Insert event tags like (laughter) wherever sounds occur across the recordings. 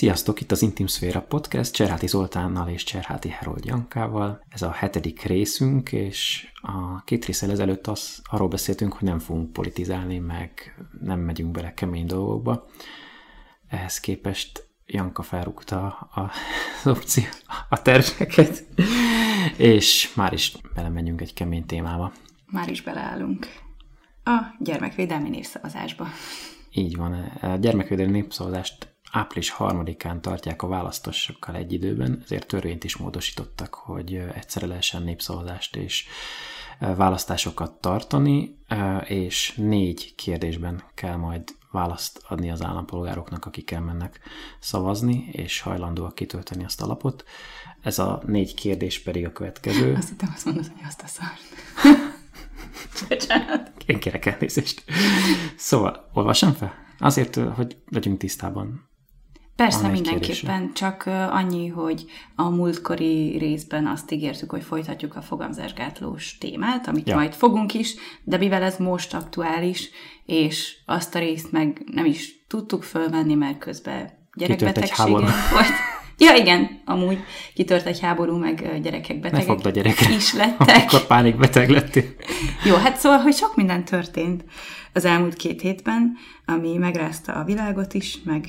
Sziasztok, itt az Intim Szféra Podcast Cserháti Zoltánnal és Cserháti Herold Jankával. Ez a hetedik részünk, és a két részsel ezelőtt az, arról beszéltünk, hogy nem fogunk politizálni, meg nem megyünk bele kemény dolgokba. Ehhez képest Janka felrúgta a, az opció, a terveket, és már is belemegyünk egy kemény témába. Már is beleállunk a gyermekvédelmi népszavazásba. Így van, a gyermekvédelmi népszavazást április harmadikán tartják a választásokkal egy időben, ezért törvényt is módosítottak, hogy egyszerre lehessen népszavazást és választásokat tartani, és négy kérdésben kell majd választ adni az állampolgároknak, akik elmennek szavazni, és hajlandóak kitölteni azt a lapot. Ez a négy kérdés pedig a következő. Azt hittem, azt mondod, hogy azt a szart. (laughs) Én kérek elnézést. Szóval, olvassam fel? Azért, hogy legyünk tisztában Persze, mindenképpen, csak annyi, hogy a múltkori részben azt ígértük, hogy folytatjuk a fogamzásgátlós témát, amit ja. majd fogunk is, de mivel ez most aktuális, és azt a részt meg nem is tudtuk fölvenni, mert közben gyerekbetegségem volt. (laughs) Ja, igen, amúgy kitört egy háború, meg gyerekek betegek ne a gyerekre. is lettek. (laughs) Akkor pánikbeteg lettél. Jó, hát szóval, hogy sok minden történt az elmúlt két hétben, ami megrázta a világot is, meg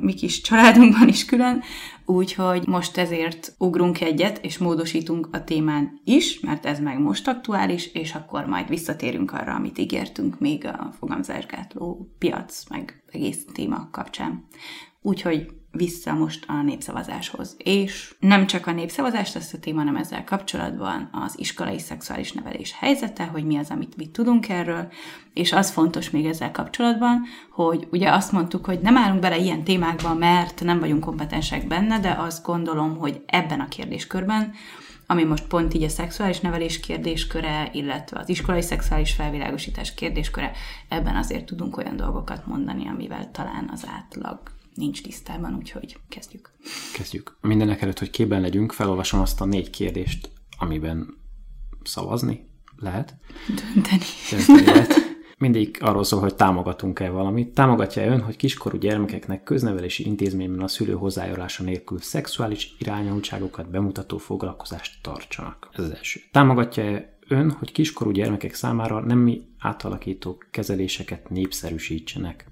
mi kis családunkban is külön, úgyhogy most ezért ugrunk egyet, és módosítunk a témán is, mert ez meg most aktuális, és akkor majd visszatérünk arra, amit ígértünk még a fogamzásgátló piac, meg egész téma kapcsán. Úgyhogy vissza most a népszavazáshoz. És nem csak a népszavazást, ezt a téma, hanem ezzel kapcsolatban az iskolai szexuális nevelés helyzete, hogy mi az, amit mi tudunk erről, és az fontos még ezzel kapcsolatban, hogy ugye azt mondtuk, hogy nem állunk bele ilyen témákba, mert nem vagyunk kompetensek benne, de azt gondolom, hogy ebben a kérdéskörben ami most pont így a szexuális nevelés kérdésköre, illetve az iskolai szexuális felvilágosítás kérdésköre, ebben azért tudunk olyan dolgokat mondani, amivel talán az átlag nincs tisztában, úgyhogy kezdjük. Kezdjük. Mindenek előtt, hogy képben legyünk, felolvasom azt a négy kérdést, amiben szavazni lehet. Dönteni. Dönteni lehet. Mindig arról szól, hogy támogatunk-e valamit. Támogatja ön, hogy kiskorú gyermekeknek köznevelési intézményben a szülő hozzájárulása nélkül szexuális irányultságokat bemutató foglalkozást tartsanak? Ez az első. Támogatja ön, hogy kiskorú gyermekek számára nemi átalakító kezeléseket népszerűsítsenek?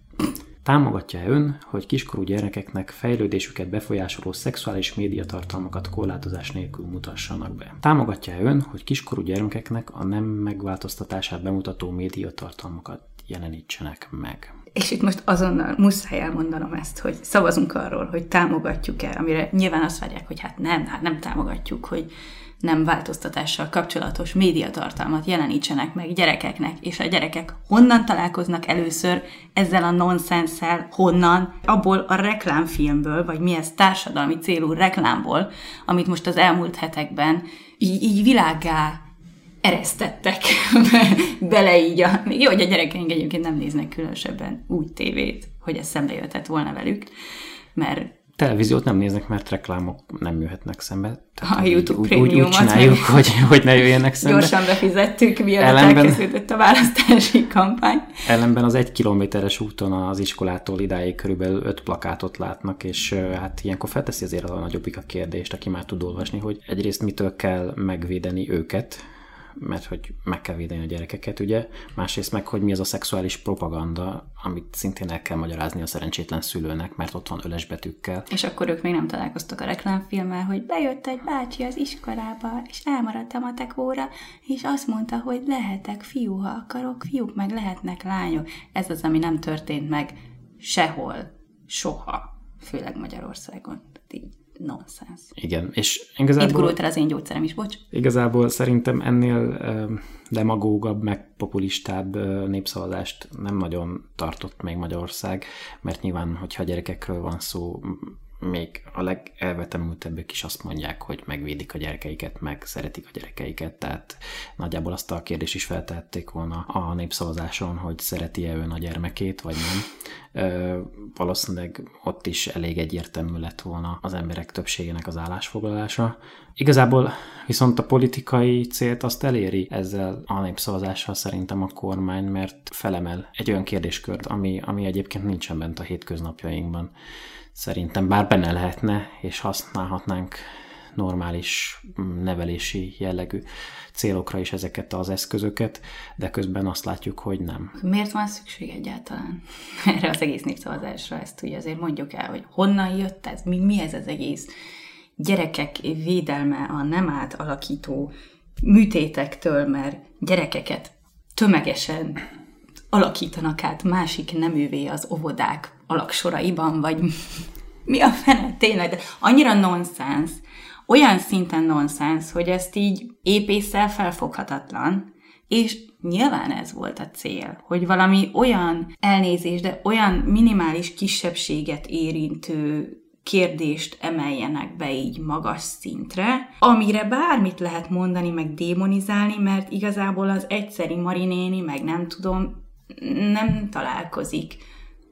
Támogatja-e ön, hogy kiskorú gyerekeknek fejlődésüket befolyásoló szexuális médiatartalmakat korlátozás nélkül mutassanak be? Támogatja-e ön, hogy kiskorú gyermekeknek a nem megváltoztatását bemutató médiatartalmakat jelenítsenek meg? És itt most azonnal muszáj elmondanom ezt, hogy szavazunk arról, hogy támogatjuk-e, amire nyilván azt várják, hogy hát nem, hát nem támogatjuk, hogy nem változtatással kapcsolatos médiatartalmat jelenítsenek meg gyerekeknek, és a gyerekek honnan találkoznak először ezzel a nonsenszel, honnan, abból a reklámfilmből, vagy mi ez társadalmi célú reklámból, amit most az elmúlt hetekben így, így világgá eresztettek (laughs) bele így a... Jó, hogy a gyerekeink egyébként nem néznek különösebben úgy tévét, hogy ez szembe jöhetett volna velük, mert televíziót nem néznek, mert reklámok nem jöhetnek szembe. Tehát a YouTube úgy, úgy, úgy csináljuk, meg... hogy, hogy ne jöjjenek szembe. Gyorsan befizettük, mielőtt ellenben, elkezdődött a választási kampány. Ellenben az egy kilométeres úton az iskolától idáig körülbelül öt plakátot látnak, és hát ilyenkor felteszi azért a nagyobbik a kérdést, aki már tud olvasni, hogy egyrészt mitől kell megvédeni őket, mert hogy meg kell védeni a gyerekeket, ugye, másrészt meg, hogy mi az a szexuális propaganda, amit szintén el kell magyarázni a szerencsétlen szülőnek, mert ott van öles. És akkor ők még nem találkoztak a reklámfilmmel, hogy bejött egy bácsi az iskolába, és elmaradt a matekóra, és azt mondta, hogy lehetek fiú, ha akarok, fiúk meg lehetnek lányok. Ez az, ami nem történt meg sehol, soha, főleg Magyarországon. Így nonsens. Igen, és igazából... Itt gurult el az én gyógyszerem is, bocs. Igazából szerintem ennél demagógabb, meg populistább népszavazást nem nagyon tartott még Magyarország, mert nyilván, hogyha gyerekekről van szó, még a legelvetemültebbek is azt mondják, hogy megvédik a gyerekeiket, meg szeretik a gyerekeiket, tehát nagyjából azt a kérdést is feltették volna a népszavazáson, hogy szereti-e ön a gyermekét, vagy nem. Valószínűleg ott is elég egyértelmű lett volna az emberek többségének az állásfoglalása. Igazából viszont a politikai célt azt eléri ezzel a népszavazással szerintem a kormány, mert felemel egy olyan kérdéskört, ami, ami egyébként nincsen bent a hétköznapjainkban. szerintem bár benne lehetne, és használhatnánk normális mm, nevelési jellegű célokra is ezeket az eszközöket, de közben azt látjuk, hogy nem. Miért van szükség egyáltalán (laughs) erre az egész népszavazásra? Ezt ugye azért mondjuk el, hogy honnan jött ez, mi, mi ez az egész gyerekek védelme a nem átalakító műtétektől, mert gyerekeket tömegesen alakítanak át másik neművé az óvodák alaksoraiban, vagy (laughs) mi a fene, tényleg, de annyira nonsens, olyan szinten nonsens, hogy ezt így épésszel felfoghatatlan, és nyilván ez volt a cél, hogy valami olyan elnézés, de olyan minimális kisebbséget érintő kérdést emeljenek be így magas szintre, amire bármit lehet mondani, meg démonizálni, mert igazából az egyszeri marinéni, meg nem tudom, nem találkozik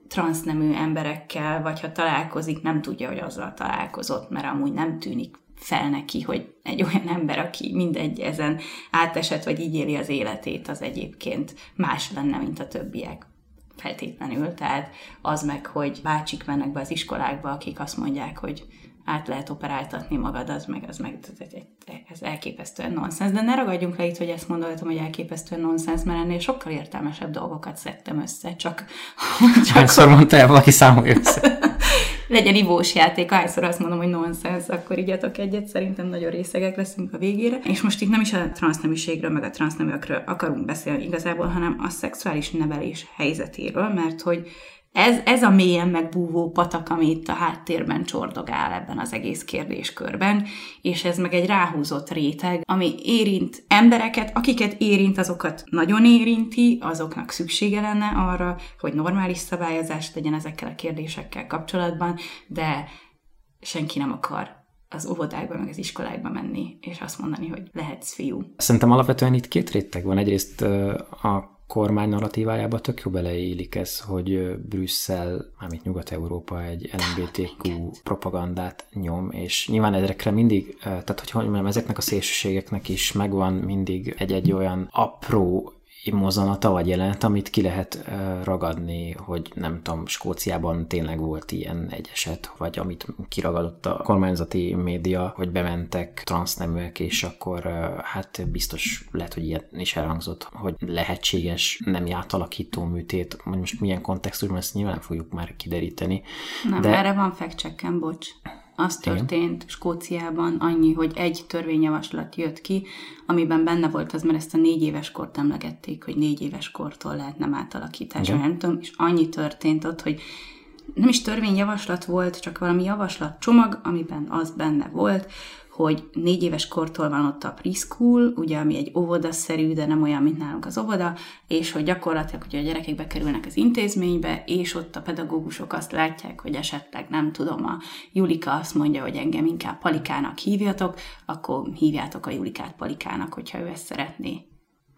transznemű emberekkel, vagy ha találkozik, nem tudja, hogy azzal találkozott, mert amúgy nem tűnik fel neki, hogy egy olyan ember, aki mindegy ezen átesett, vagy így éli az életét, az egyébként más lenne, mint a többiek feltétlenül. Tehát az meg, hogy bácsik mennek be az iskolákba, akik azt mondják, hogy át lehet operáltatni magad, az meg, az meg ez elképesztően nonsens. De ne ragadjunk le itt, hogy ezt mondhatom, hogy elképesztően nonsens, mert ennél sokkal értelmesebb dolgokat szedtem össze, csak... csak Hányszor mondta el valaki számolja össze? (laughs) legyen ivós játék, hányszor azt mondom, hogy nonsens, akkor igyatok egyet, szerintem nagyon részegek leszünk a végére. És most itt nem is a transzneműségről, meg a transzneműekről akarunk beszélni igazából, hanem a szexuális nevelés helyzetéről, mert hogy ez, ez a mélyen megbúvó patak, ami itt a háttérben csordogál ebben az egész kérdéskörben, és ez meg egy ráhúzott réteg, ami érint embereket, akiket érint, azokat nagyon érinti, azoknak szüksége lenne arra, hogy normális szabályozást legyen ezekkel a kérdésekkel kapcsolatban, de senki nem akar az óvodákba, meg az iskolákba menni, és azt mondani, hogy lehetsz fiú. Szerintem alapvetően itt két réteg van. Egyrészt a kormány narratívájába tök jó beleélik ez, hogy Brüsszel, mármint Nyugat-Európa egy LMBTQ propagandát nyom, és nyilván ezekre mindig, tehát hogy mondjam, ezeknek a szélsőségeknek is megvan mindig egy-egy olyan apró mozanata vagy jelenet, amit ki lehet ragadni, hogy nem tudom, Skóciában tényleg volt ilyen egy eset, vagy amit kiragadott a kormányzati média, hogy bementek transzneműek, és akkor hát biztos lehet, hogy ilyen is elhangzott, hogy lehetséges nem átalakító műtét, hogy most milyen kontextusban ezt nyilván fogjuk már kideríteni. Nem, de... erre van fact bocs az történt. Skóciában annyi, hogy egy törvényjavaslat jött ki, amiben benne volt az, mert ezt a négy éves kort emlegették, hogy négy éves kortól lehet nem átalakítás, nem tudom, és annyi történt ott, hogy nem is törvényjavaslat volt, csak valami javaslatcsomag, amiben az benne volt, hogy négy éves kortól van ott a preschool, ugye, ami egy óvodaszerű, de nem olyan, mint nálunk az óvoda, és hogy gyakorlatilag ugye a gyerekek bekerülnek az intézménybe, és ott a pedagógusok azt látják, hogy esetleg nem tudom, a Julika azt mondja, hogy engem inkább Palikának hívjatok, akkor hívjátok a Julikát Palikának, hogyha ő ezt szeretné.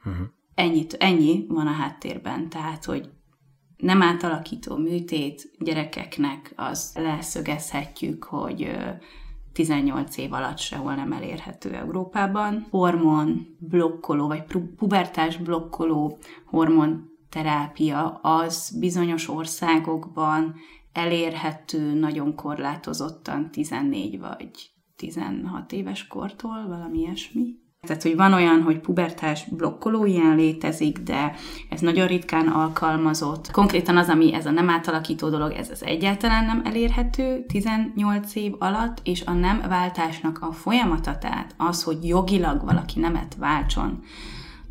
Uh-huh. Ennyit, ennyi van a háttérben, tehát, hogy nem átalakító műtét gyerekeknek, az leszögezhetjük, hogy 18 év alatt sehol nem elérhető Európában. Hormon blokkoló, vagy pubertás blokkoló hormonterápia az bizonyos országokban elérhető nagyon korlátozottan 14 vagy 16 éves kortól, valami ilyesmi. Tehát, hogy van olyan, hogy pubertás blokkoló ilyen létezik, de ez nagyon ritkán alkalmazott. Konkrétan az, ami ez a nem átalakító dolog, ez az egyáltalán nem elérhető 18 év alatt, és a nem váltásnak a folyamata, tehát az, hogy jogilag valaki nemet váltson,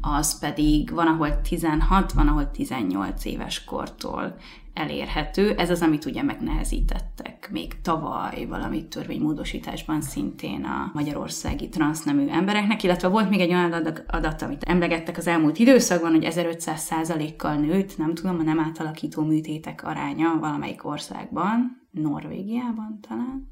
az pedig van, ahol 16, van, ahol 18 éves kortól elérhető. Ez az, amit ugye megnehezítettek még tavaly valami törvénymódosításban szintén a magyarországi transznemű embereknek, illetve volt még egy olyan adat, adat amit emlegettek az elmúlt időszakban, hogy 1500 kal nőtt, nem tudom, a nem átalakító műtétek aránya valamelyik országban, Norvégiában talán,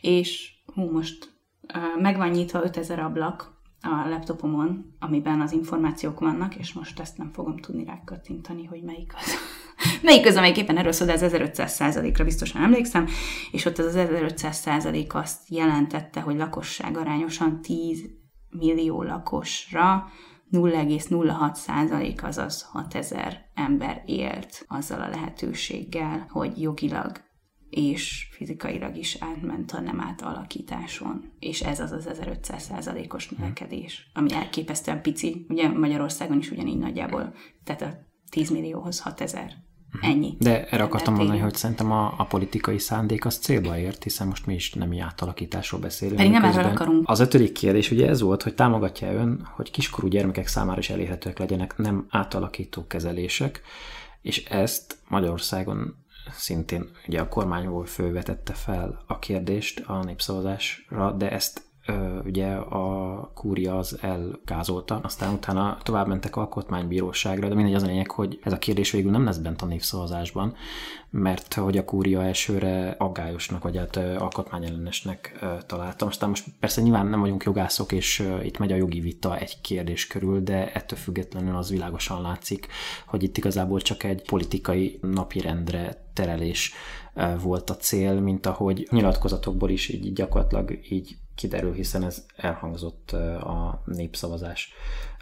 és hú, most uh, meg van nyitva 5000 ablak a laptopomon, amiben az információk vannak, és most ezt nem fogom tudni rákattintani, hogy melyik az. (laughs) melyik az, amelyik éppen erről szól, de az 1500 százalékra biztosan emlékszem, és ott az 1500 százalék azt jelentette, hogy lakosság arányosan 10 millió lakosra 0,06 százalék, azaz 6000 ember élt azzal a lehetőséggel, hogy jogilag és fizikailag is átment a nem átalakításon. És ez az az 1500 százalékos mhm. növekedés, ami elképesztően pici. Ugye Magyarországon is ugyanígy nagyjából, tehát a 10 millióhoz 6000 Mhm. Ennyi. De erre akartam mondani, hogy szerintem a, a politikai szándék az célba ért, hiszen most mi is nem átalakításról beszélünk. Pedig nem erről akarunk. Az ötödik kérdés ugye ez volt, hogy támogatja ön, hogy kiskorú gyermekek számára is elérhetőek legyenek nem átalakító kezelések, és ezt Magyarországon szintén ugye a kormányból fölvetette fel a kérdést a népszavazásra, de ezt ugye a kúria az elgázolta, aztán utána tovább mentek alkotmánybíróságra, de mindegy az a lényeg, hogy ez a kérdés végül nem lesz bent a névszavazásban, mert hogy a kúria elsőre aggályosnak, vagy hát alkotmányellenesnek találtam. Aztán most persze nyilván nem vagyunk jogászok, és itt megy a jogi vita egy kérdés körül, de ettől függetlenül az világosan látszik, hogy itt igazából csak egy politikai napirendre terelés volt a cél, mint ahogy nyilatkozatokból is így gyakorlatilag így kiderül, hiszen ez elhangzott a népszavazás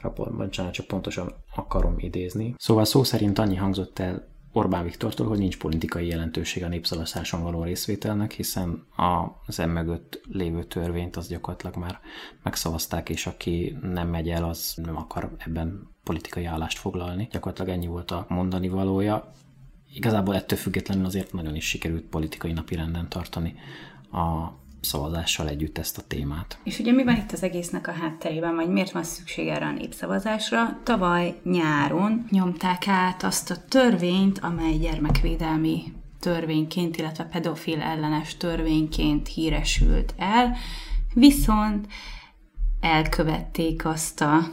raportban, csak pontosan akarom idézni. Szóval szó szerint annyi hangzott el Orbán Viktortól, hogy nincs politikai jelentőség a népszavazáson való részvételnek, hiszen az em mögött lévő törvényt az gyakorlatilag már megszavazták, és aki nem megy el, az nem akar ebben politikai állást foglalni. Gyakorlatilag ennyi volt a mondani valója. Igazából ettől függetlenül azért nagyon is sikerült politikai napirenden tartani a szavazással együtt ezt a témát. És ugye mi van itt az egésznek a hátterében, vagy miért van szükség erre a népszavazásra? Tavaly nyáron nyomták át azt a törvényt, amely gyermekvédelmi törvényként, illetve pedofil ellenes törvényként híresült el, viszont elkövették azt a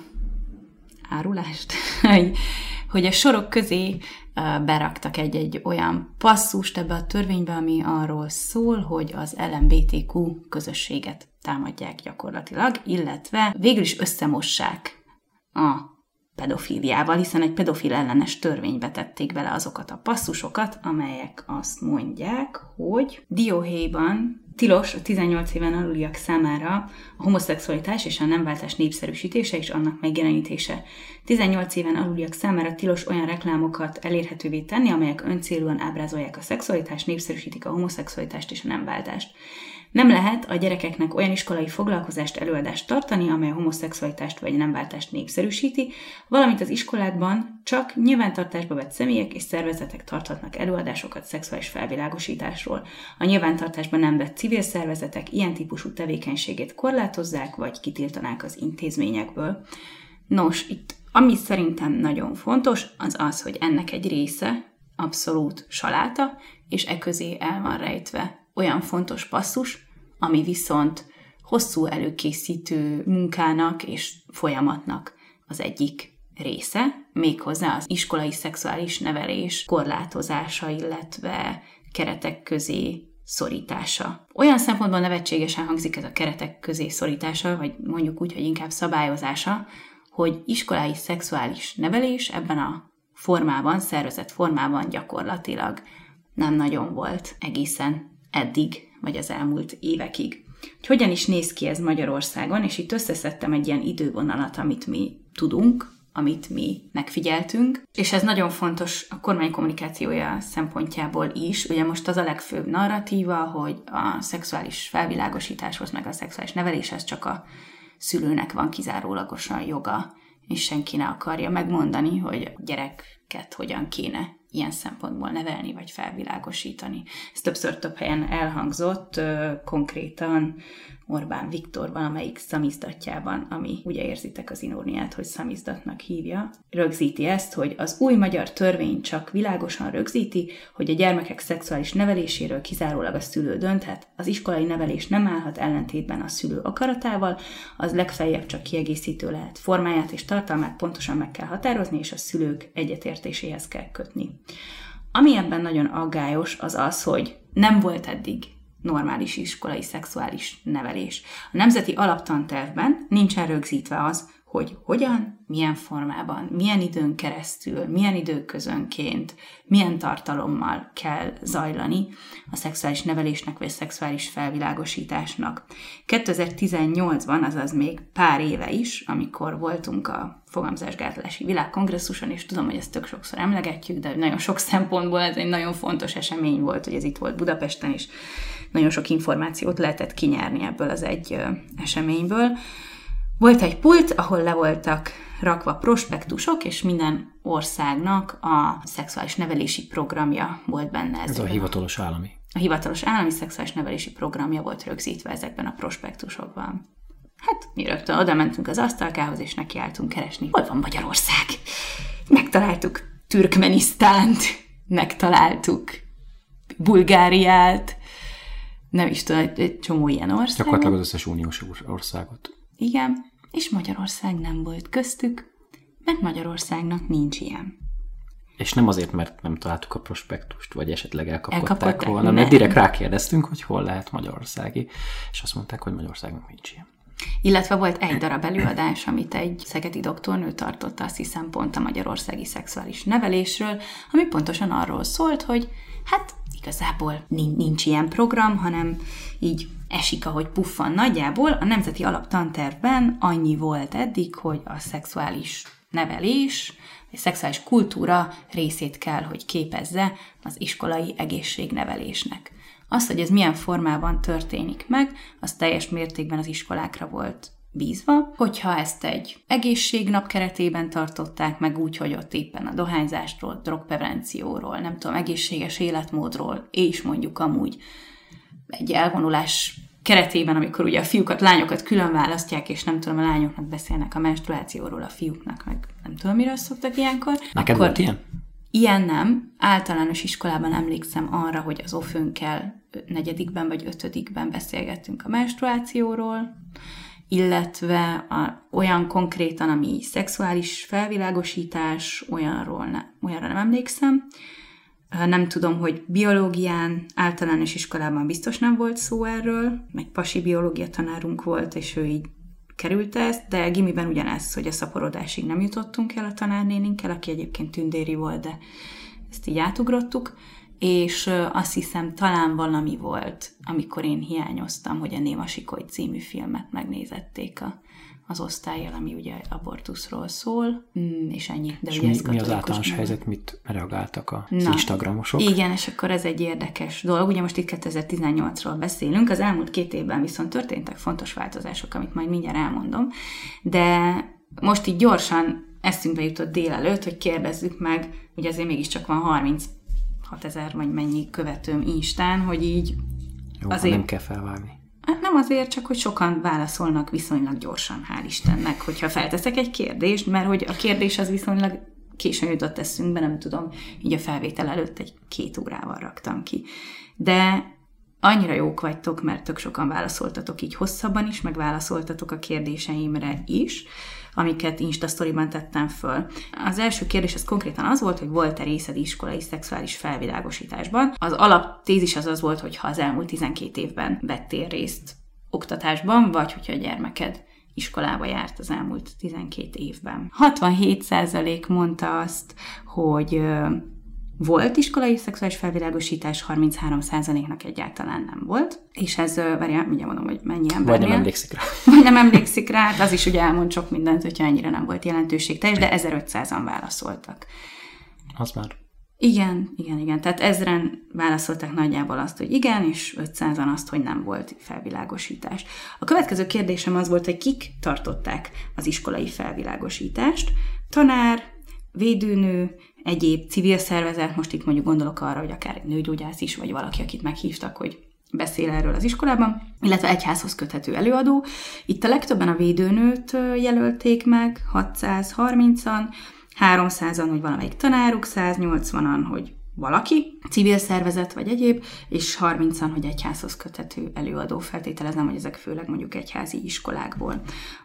árulást, (laughs) hogy a sorok közé beraktak egy-egy olyan passzust ebbe a törvénybe, ami arról szól, hogy az LMBTQ közösséget támadják gyakorlatilag, illetve végül is összemossák a pedofíliával, hiszen egy pedofil ellenes törvénybe tették bele azokat a passzusokat, amelyek azt mondják, hogy Dióhéjban Tilos a 18 éven aluliak számára a homoszexualitás és a nemváltás népszerűsítése és annak megjelenítése. 18 éven aluliak számára tilos olyan reklámokat elérhetővé tenni, amelyek öncélúan ábrázolják a szexualitást, népszerűsítik a homoszexualitást és a nemváltást. Nem lehet a gyerekeknek olyan iskolai foglalkozást, előadást tartani, amely a homoszexualitást vagy nemváltást népszerűsíti, valamint az iskolákban csak nyilvántartásba vett személyek és szervezetek tarthatnak előadásokat szexuális felvilágosításról. A nyilvántartásban nem vett civil szervezetek ilyen típusú tevékenységét korlátozzák, vagy kitiltanák az intézményekből. Nos, itt ami szerintem nagyon fontos, az az, hogy ennek egy része abszolút saláta, és e közé el van rejtve olyan fontos passzus, ami viszont hosszú előkészítő munkának és folyamatnak az egyik része, méghozzá az iskolai szexuális nevelés korlátozása, illetve keretek közé szorítása. Olyan szempontból nevetségesen hangzik ez a keretek közé szorítása, vagy mondjuk úgy, hogy inkább szabályozása, hogy iskolai szexuális nevelés ebben a formában, szervezett formában gyakorlatilag nem nagyon volt egészen eddig, vagy az elmúlt évekig. Hogy hogyan is néz ki ez Magyarországon, és itt összeszedtem egy ilyen idővonalat, amit mi tudunk, amit mi megfigyeltünk, és ez nagyon fontos a kormány kommunikációja szempontjából is. Ugye most az a legfőbb narratíva, hogy a szexuális felvilágosításhoz, meg a szexuális neveléshez csak a szülőnek van kizárólagosan joga, és senki ne akarja megmondani, hogy a gyereket hogyan kéne ilyen szempontból nevelni vagy felvilágosítani. Ez többször több helyen elhangzott, konkrétan Orbán Viktor valamelyik szamizdatjában, ami ugye érzitek az inórniát, hogy szamizdatnak hívja, rögzíti ezt, hogy az új magyar törvény csak világosan rögzíti, hogy a gyermekek szexuális neveléséről kizárólag a szülő dönthet, az iskolai nevelés nem állhat ellentétben a szülő akaratával, az legfeljebb csak kiegészítő lehet. Formáját és tartalmát pontosan meg kell határozni, és a szülők egyetértéséhez kell kötni. Ami ebben nagyon aggályos, az az, hogy nem volt eddig normális iskolai szexuális nevelés. A nemzeti alaptantervben nincsen rögzítve az, hogy hogyan, milyen formában, milyen időn keresztül, milyen időközönként, milyen tartalommal kell zajlani a szexuális nevelésnek vagy szexuális felvilágosításnak. 2018-ban, azaz még pár éve is, amikor voltunk a fogamzásgátlási világkongresszuson, és tudom, hogy ezt tök sokszor emlegetjük, de nagyon sok szempontból ez egy nagyon fontos esemény volt, hogy ez itt volt Budapesten, és nagyon sok információt lehetett kinyerni ebből az egy eseményből. Volt egy pult, ahol le voltak rakva prospektusok, és minden országnak a szexuális nevelési programja volt benne. Ez a hivatalos állami. A hivatalos állami szexuális nevelési programja volt rögzítve ezekben a prospektusokban. Hát mi rögtön oda mentünk az asztalkához, és nekiálltunk keresni, hol van Magyarország. Megtaláltuk Türkmenisztánt, megtaláltuk Bulgáriát, nem is tudom, egy, egy csomó ilyen ország. Gyakorlatilag az összes uniós országot. Igen, és Magyarország nem volt köztük, mert Magyarországnak nincs ilyen. És nem azért, mert nem találtuk a prospektust, vagy esetleg elkapkodták, elkapkodták volna, mert direkt rákérdeztünk, hogy hol lehet magyarországi, és azt mondták, hogy Magyarországnak nincs ilyen. Illetve volt egy darab előadás, amit egy szegedi doktornő tartott, azt hiszem pont a magyarországi szexuális nevelésről, ami pontosan arról szólt, hogy hát igazából nincs ilyen program, hanem így esik, ahogy puffan nagyjából. A Nemzeti Alaptantervben annyi volt eddig, hogy a szexuális nevelés, a szexuális kultúra részét kell, hogy képezze az iskolai egészségnevelésnek. Az, hogy ez milyen formában történik meg, az teljes mértékben az iskolákra volt bízva, hogyha ezt egy egészségnap keretében tartották meg úgy, hogy ott éppen a dohányzásról, drogprevencióról, nem tudom, egészséges életmódról, és mondjuk amúgy egy elvonulás keretében, amikor ugye a fiúkat, lányokat külön választják, és nem tudom, a lányoknak beszélnek a menstruációról, a fiúknak, meg nem tudom, miről szoktak ilyenkor. Neked akkor, volt ilyen? Ilyen nem. Általános iskolában emlékszem arra, hogy az ofőnkkel negyedikben vagy ötödikben beszélgettünk a menstruációról, illetve a, olyan konkrétan, ami szexuális felvilágosítás, olyanról ne, olyanra nem emlékszem. Nem tudom, hogy biológián, általános iskolában biztos nem volt szó erről, egy pasi biológia tanárunk volt, és ő így került ezt, de gimiben ugyanez, hogy a szaporodásig nem jutottunk el a tanárnéninkkel, aki egyébként tündéri volt, de ezt így átugrottuk. És azt hiszem talán valami volt, amikor én hiányoztam, hogy a Néma Sikoly című filmet megnézették a, az osztályjal, ami ugye abortuszról szól, mm, és ennyi. De és mi, mi az általános nem. helyzet, mit reagáltak a Na, Instagramosok? Igen, és akkor ez egy érdekes dolog. Ugye most itt 2018-ról beszélünk, az elmúlt két évben viszont történtek fontos változások, amit majd mindjárt elmondom, de most így gyorsan eszünkbe jutott délelőtt, hogy kérdezzük meg, ugye azért mégiscsak van 30 6000 vagy mennyi követőm Instán, hogy így Jó, azért... nem kell felvágni. Hát nem azért, csak hogy sokan válaszolnak viszonylag gyorsan, hál' Istennek, hogyha felteszek egy kérdést, mert hogy a kérdés az viszonylag későn jutott eszünkbe, nem tudom, így a felvétel előtt egy két órával raktam ki. De annyira jók vagytok, mert tök sokan válaszoltatok így hosszabban is, meg válaszoltatok a kérdéseimre is, amiket Insta Story-ban tettem föl. Az első kérdés az konkrétan az volt, hogy volt-e részed iskolai szexuális felvilágosításban. Az alaptézis az az volt, hogy ha az elmúlt 12 évben vettél részt oktatásban, vagy hogyha a gyermeked iskolába járt az elmúlt 12 évben. 67% mondta azt, hogy volt iskolai szexuális felvilágosítás, 33%-nak egyáltalán nem volt, és ez, várjál, mindjárt mondom, hogy mennyi ember. Vagy nem emlékszik rá. (laughs) Vagy nem emlékszik rá, az is ugye elmond sok mindent, hogyha ennyire nem volt jelentőség teljes, de 1500-an válaszoltak. Az már. Igen, igen, igen. Tehát ezren válaszolták nagyjából azt, hogy igen, és 500-an azt, hogy nem volt felvilágosítás. A következő kérdésem az volt, hogy kik tartották az iskolai felvilágosítást. Tanár, védőnő, egyéb civil szervezet, most itt mondjuk gondolok arra, hogy akár egy nőgyógyász is, vagy valaki, akit meghívtak, hogy beszél erről az iskolában, illetve egyházhoz köthető előadó. Itt a legtöbben a védőnőt jelölték meg, 630-an, 300-an, hogy valamelyik tanáruk, 180-an, hogy valaki, civil szervezet vagy egyéb, és 30-an, hogy egyházhoz kötető előadó feltételezem, hogy ezek főleg mondjuk egyházi iskolákból.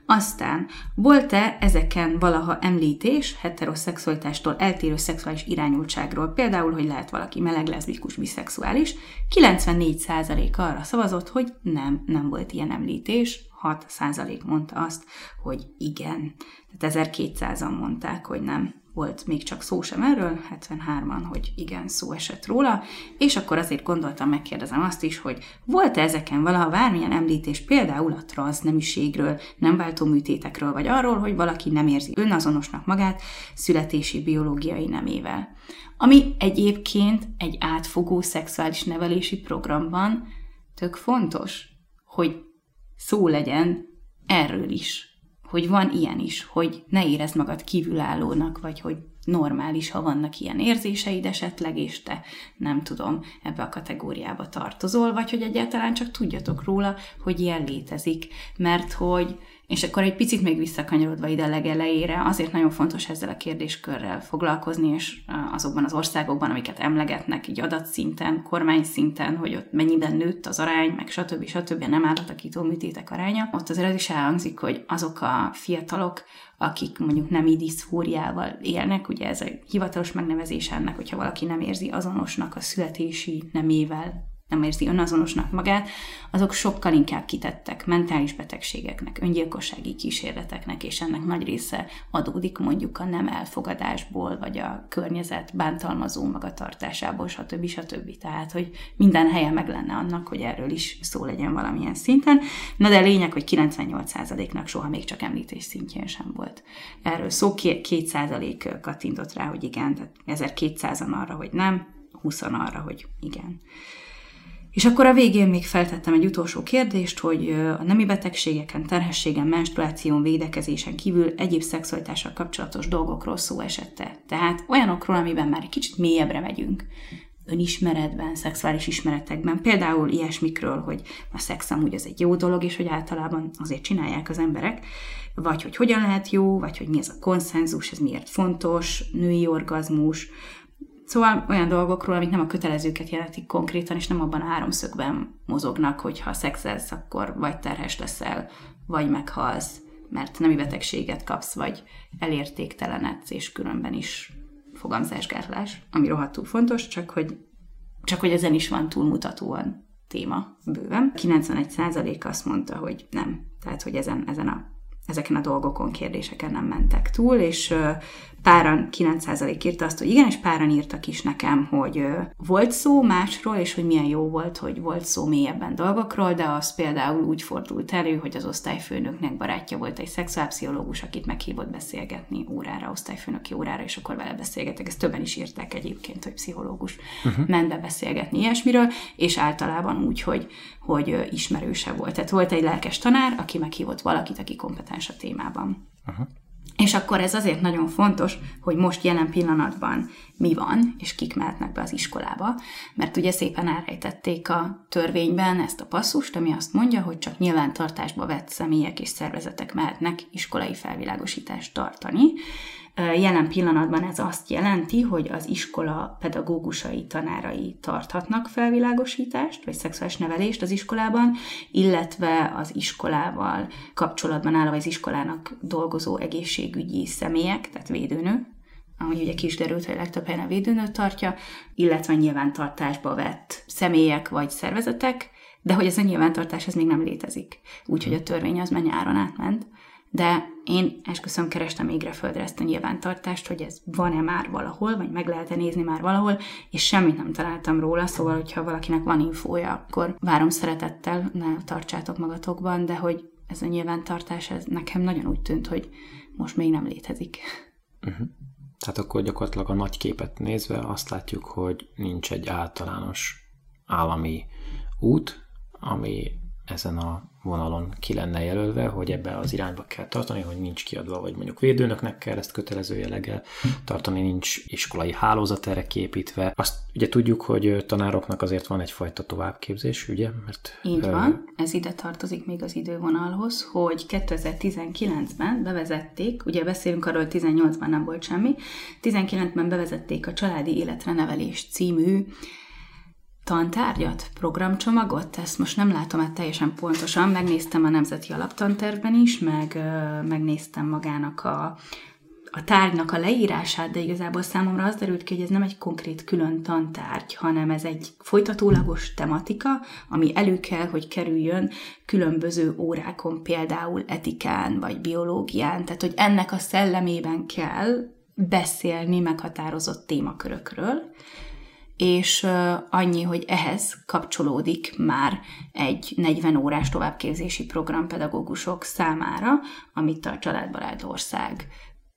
Aztán volt-e ezeken valaha említés heteroszexualitástól eltérő szexuális irányultságról, például, hogy lehet valaki meleg, leszbikus, biszexuális? 94% arra szavazott, hogy nem, nem volt ilyen említés, 6% mondta azt, hogy igen. Tehát 1200-an mondták, hogy nem volt még csak szó sem erről, 73-an, hogy igen, szó esett róla, és akkor azért gondoltam, megkérdezem azt is, hogy volt-e ezeken valaha bármilyen említés például a transzneműségről, nem váltó műtétekről, vagy arról, hogy valaki nem érzi önazonosnak magát születési biológiai nemével. Ami egyébként egy átfogó szexuális nevelési programban tök fontos, hogy szó legyen erről is hogy van ilyen is, hogy ne érezd magad kívülállónak, vagy hogy normális, ha vannak ilyen érzéseid esetleg, és te nem tudom, ebbe a kategóriába tartozol, vagy hogy egyáltalán csak tudjatok róla, hogy ilyen létezik. Mert hogy és akkor egy picit még visszakanyarodva ide legelejére, azért nagyon fontos ezzel a kérdéskörrel foglalkozni, és azokban az országokban, amiket emlegetnek, így adatszinten, kormány hogy ott mennyiben nőtt az arány, meg stb. stb. nem állatakító műtétek aránya, ott azért az is elhangzik, hogy azok a fiatalok, akik mondjuk nem diszfóriával élnek, ugye ez a hivatalos megnevezés ennek, hogyha valaki nem érzi azonosnak a születési nemével nem érzi önazonosnak magát, azok sokkal inkább kitettek mentális betegségeknek, öngyilkossági kísérleteknek, és ennek nagy része adódik mondjuk a nem elfogadásból, vagy a környezet bántalmazó magatartásából, stb. stb. Tehát, hogy minden helye meg lenne annak, hogy erről is szó legyen valamilyen szinten. Na de lényeg, hogy 98%-nak soha még csak említés szintjén sem volt. Erről szó 2% kattintott rá, hogy igen, tehát 1200-an arra, hogy nem, 20 arra, hogy igen. És akkor a végén még feltettem egy utolsó kérdést, hogy a nemi betegségeken, terhességen, menstruáción, védekezésen kívül egyéb szexualitással kapcsolatos dolgokról szó esette. Tehát olyanokról, amiben már egy kicsit mélyebbre megyünk önismeretben, szexuális ismeretekben, például ilyesmikről, hogy a szex amúgy az egy jó dolog, és hogy általában azért csinálják az emberek, vagy hogy hogyan lehet jó, vagy hogy mi ez a konszenzus, ez miért fontos, női orgazmus, Szóval olyan dolgokról, amik nem a kötelezőket jelentik konkrétan, és nem abban a háromszögben mozognak, hogy ha szexelsz, akkor vagy terhes leszel, vagy meghalsz, mert nemi betegséget kapsz, vagy elértéktelenedsz, és különben is fogamzásgátlás, ami rohadtul fontos, csak hogy, csak hogy ezen is van túlmutatóan téma bőven. 91% azt mondta, hogy nem. Tehát, hogy ezen, ezen a, ezeken a dolgokon, kérdéseken nem mentek túl, és páran 9% írta azt, hogy igen, és páran írtak is nekem, hogy volt szó másról, és hogy milyen jó volt, hogy volt szó mélyebben dolgokról, de az például úgy fordult elő, hogy az osztályfőnöknek barátja volt egy szexuálpszichológus, akit meghívott beszélgetni órára, osztályfőnöki órára, és akkor vele beszélgetek. Ezt többen is írták egyébként, hogy pszichológus uh-huh. ment be beszélgetni ilyesmiről, és általában úgy, hogy, hogy ismerőse volt. Tehát volt egy lelkes tanár, aki meghívott valakit, aki kompetens a témában. Uh-huh. És akkor ez azért nagyon fontos, hogy most jelen pillanatban mi van, és kik mehetnek be az iskolába, mert ugye szépen elrejtették a törvényben ezt a passzust, ami azt mondja, hogy csak nyilvántartásba vett személyek és szervezetek mehetnek iskolai felvilágosítást tartani, Jelen pillanatban ez azt jelenti, hogy az iskola pedagógusai, tanárai tarthatnak felvilágosítást, vagy szexuális nevelést az iskolában, illetve az iskolával kapcsolatban álló, az iskolának dolgozó egészségügyi személyek, tehát védőnő, ahogy ugye ki is derült, hogy legtöbb helyen a védőnőt tartja, illetve nyilvántartásba vett személyek vagy szervezetek, de hogy ez a nyilvántartás ez még nem létezik. Úgyhogy a törvény az már nyáron átment de én esküszöm kerestem égre földre ezt a nyilvántartást, hogy ez van-e már valahol, vagy meg lehet-e nézni már valahol, és semmit nem találtam róla, szóval, hogyha valakinek van infója, akkor várom szeretettel, ne tartsátok magatokban, de hogy ez a nyilvántartás, ez nekem nagyon úgy tűnt, hogy most még nem létezik. Uh-huh. Tehát akkor gyakorlatilag a nagy képet nézve azt látjuk, hogy nincs egy általános állami út, ami ezen a vonalon ki lenne jelölve, hogy ebbe az irányba kell tartani, hogy nincs kiadva, vagy mondjuk védőnöknek kell ezt kötelező jelleggel tartani, nincs iskolai hálózat erre képítve. Azt ugye tudjuk, hogy tanároknak azért van egyfajta továbbképzés, ugye? Mert, Így ö... van, ez ide tartozik még az idővonalhoz, hogy 2019-ben bevezették, ugye beszélünk arról, hogy 18-ban nem volt semmi, 19-ben bevezették a Családi Életre Nevelés című tantárgyat, programcsomagot, ezt most nem látom át teljesen pontosan, megnéztem a Nemzeti Alaptantervben is, meg megnéztem magának a, a tárgynak a leírását, de igazából számomra az derült ki, hogy ez nem egy konkrét külön tantárgy, hanem ez egy folytatólagos tematika, ami elő kell, hogy kerüljön különböző órákon, például etikán vagy biológián, tehát hogy ennek a szellemében kell beszélni meghatározott témakörökről, és annyi, hogy ehhez kapcsolódik már egy 40 órás továbbképzési program pedagógusok számára, amit a Családbarát Ország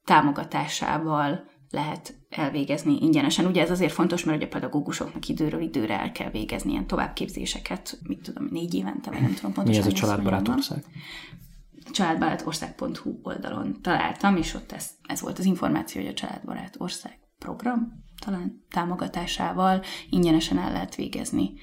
támogatásával lehet elvégezni ingyenesen. Ugye ez azért fontos, mert a pedagógusoknak időről időre el kell végezni ilyen továbbképzéseket, mit tudom, négy évente, vagy nem tudom pontosan. Mi ez a Családbarát Ország? családbarátország.hu oldalon találtam, és ott ez, ez volt az információ, hogy a Családbarát Ország program talán támogatásával ingyenesen el lehet végezni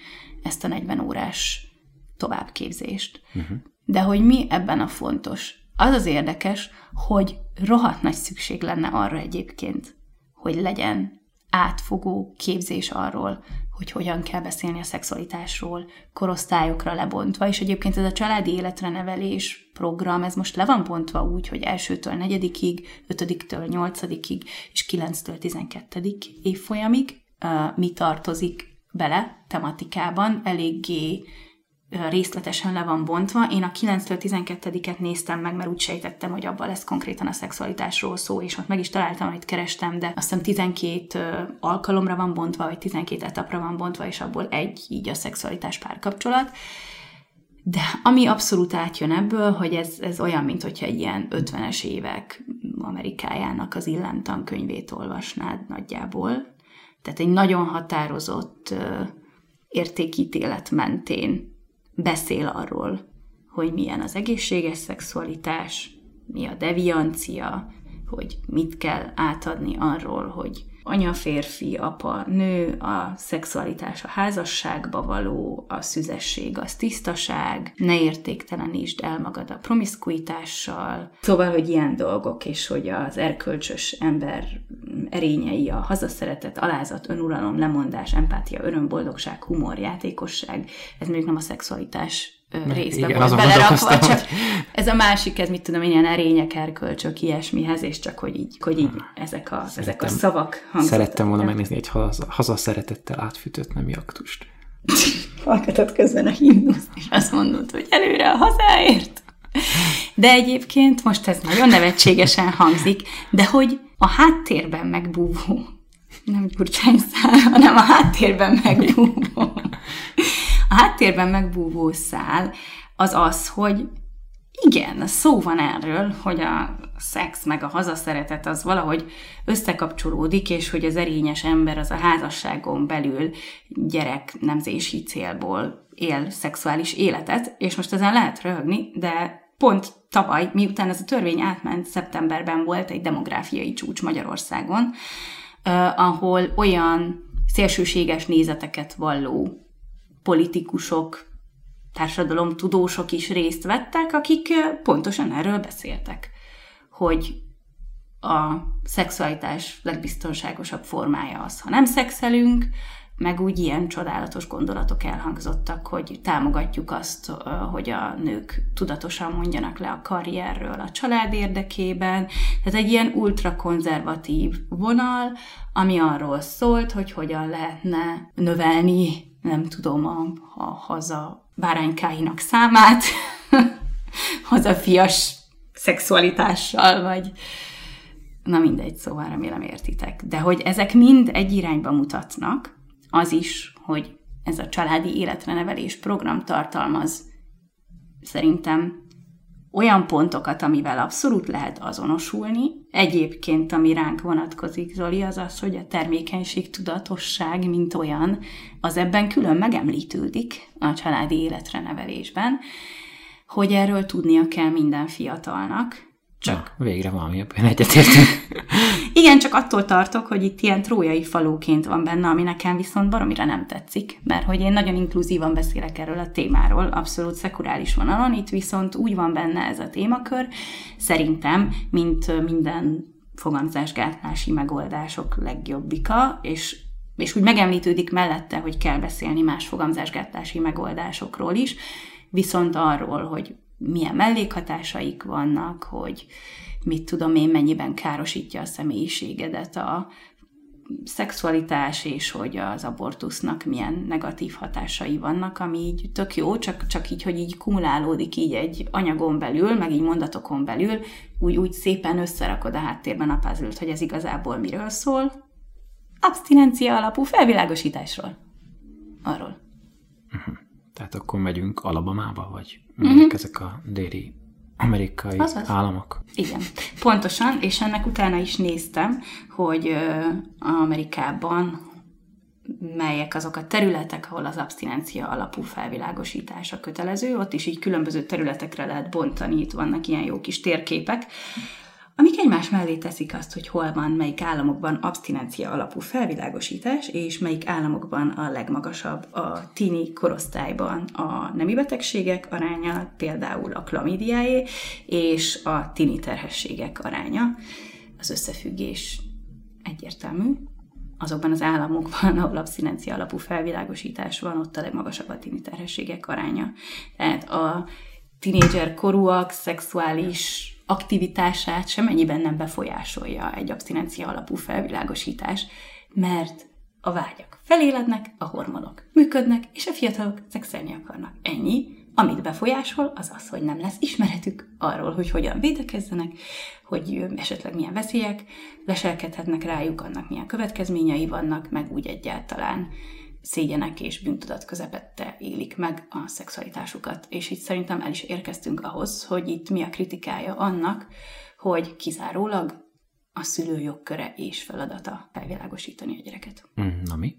ezt a 40 órás továbbképzést. Uh-huh. De hogy mi ebben a fontos? Az az érdekes, hogy rohadt nagy szükség lenne arra egyébként, hogy legyen átfogó képzés arról, hogy hogyan kell beszélni a szexualitásról, korosztályokra lebontva, és egyébként ez a családi életre nevelés program, ez most le van bontva úgy, hogy elsőtől negyedikig, ötödiktől nyolcadikig, és kilenctől tizenkettedig évfolyamig mi tartozik bele tematikában, eléggé részletesen le van bontva. Én a 9-től 12-et néztem meg, mert úgy sejtettem, hogy abban lesz konkrétan a szexualitásról szó, és ott meg is találtam, amit kerestem, de azt hiszem 12 alkalomra van bontva, vagy 12 etapra van bontva, és abból egy így a szexualitás párkapcsolat. De ami abszolút átjön ebből, hogy ez, ez olyan, mint hogyha egy ilyen 50-es évek Amerikájának az illemtankönyvét olvasnád nagyjából. Tehát egy nagyon határozott értékítélet mentén beszél arról, hogy milyen az egészséges szexualitás, mi a deviancia, hogy mit kell átadni arról, hogy anya, férfi, apa, nő, a szexualitás a házasságba való, a szüzesség az tisztaság, ne értéktelenítsd el magad a promiszkuitással. Szóval, hogy ilyen dolgok, és hogy az erkölcsös ember erényei, a hazaszeretet, alázat, önuralom, lemondás, empátia, öröm, boldogság, humor, játékosság, ez mondjuk nem a szexualitás részbe Igen, volt belerakva, csak ez a másik, ez mit tudom, ilyen erények, erkölcsök, ilyesmihez, és csak hogy így, hogy így ezek a, ezek a szavak hangzottak. Szerettem volna megnézni egy haza, haza szeretettel átfűtött nemi aktust. (laughs) Hallgatod közben a himnuszt, és azt mondod, hogy előre a hazáért. De egyébként most ez nagyon nevetségesen hangzik, de hogy a háttérben megbúvó, nem gyurcsány szál, hanem a háttérben megbúvó. A háttérben megbúvó szál az az, hogy igen, szó van erről, hogy a szex meg a hazaszeretet az valahogy összekapcsolódik, és hogy az erényes ember az a házasságon belül gyerek nemzési célból él szexuális életet, és most ezen lehet röhögni, de pont tavaly, miután ez a törvény átment, szeptemberben volt egy demográfiai csúcs Magyarországon, ahol olyan szélsőséges nézeteket valló politikusok, társadalomtudósok is részt vettek, akik pontosan erről beszéltek, hogy a szexualitás legbiztonságosabb formája az, ha nem szexelünk, meg úgy ilyen csodálatos gondolatok elhangzottak, hogy támogatjuk azt, hogy a nők tudatosan mondjanak le a karrierről a család érdekében. Tehát egy ilyen ultrakonzervatív vonal, ami arról szólt, hogy hogyan lehetne növelni nem tudom, a, a haza báránykáinak számát, (laughs) hazafias szexualitással, vagy na mindegy, szóval remélem értitek. De hogy ezek mind egy irányba mutatnak, az is, hogy ez a családi életre nevelés program tartalmaz szerintem olyan pontokat, amivel abszolút lehet azonosulni. Egyébként, ami ránk vonatkozik, Zoli, az az, hogy a termékenység tudatosság, mint olyan, az ebben külön megemlítődik a családi életre nevelésben, hogy erről tudnia kell minden fiatalnak, csak ja, végre valami egyetértünk. (laughs) Igen, csak attól tartok, hogy itt ilyen trójai falóként van benne, ami nekem viszont baromira nem tetszik, mert hogy én nagyon inkluzívan beszélek erről a témáról, abszolút szekurális vonalon, itt viszont úgy van benne ez a témakör, szerintem, mint minden fogamzásgátlási megoldások legjobbika, és és úgy megemlítődik mellette, hogy kell beszélni más fogamzásgátlási megoldásokról is, viszont arról, hogy milyen mellékhatásaik vannak, hogy mit tudom én, mennyiben károsítja a személyiségedet a szexualitás, és hogy az abortusznak milyen negatív hatásai vannak, ami így tök jó, csak, csak így, hogy így kumulálódik így egy anyagon belül, meg így mondatokon belül, úgy, úgy szépen összerakod a háttérben a puzzle hogy ez igazából miről szól. Abstinencia alapú felvilágosításról. Arról. Uh-huh. Tehát akkor megyünk Alabamába, vagy uh-huh. ezek a déli amerikai Azaz. államok? Igen, pontosan, és ennek utána is néztem, hogy Amerikában melyek azok a területek, ahol az abstinencia alapú felvilágosítása kötelező, ott is így különböző területekre lehet bontani, itt vannak ilyen jó kis térképek, amik egymás mellé teszik azt, hogy hol van, melyik államokban abstinencia alapú felvilágosítás, és melyik államokban a legmagasabb a tini korosztályban a nemi betegségek aránya, például a klamidiáé, és a tini terhességek aránya. Az összefüggés egyértelmű. Azokban az államokban, (laughs) ahol abstinencia alapú felvilágosítás van, ott a legmagasabb a tini terhességek aránya. Tehát a tinédzser korúak szexuális aktivitását semennyiben nem befolyásolja egy abstinencia alapú felvilágosítás, mert a vágyak felélednek, a hormonok működnek, és a fiatalok szexelni akarnak. Ennyi. Amit befolyásol, az az, hogy nem lesz ismeretük arról, hogy hogyan védekezzenek, hogy esetleg milyen veszélyek leselkedhetnek rájuk, annak milyen következményei vannak, meg úgy egyáltalán szégyenek és bűntudat közepette élik meg a szexualitásukat. És itt szerintem el is érkeztünk ahhoz, hogy itt mi a kritikája annak, hogy kizárólag a szülő jogköre és feladata felvilágosítani a gyereket. Mm, na mi?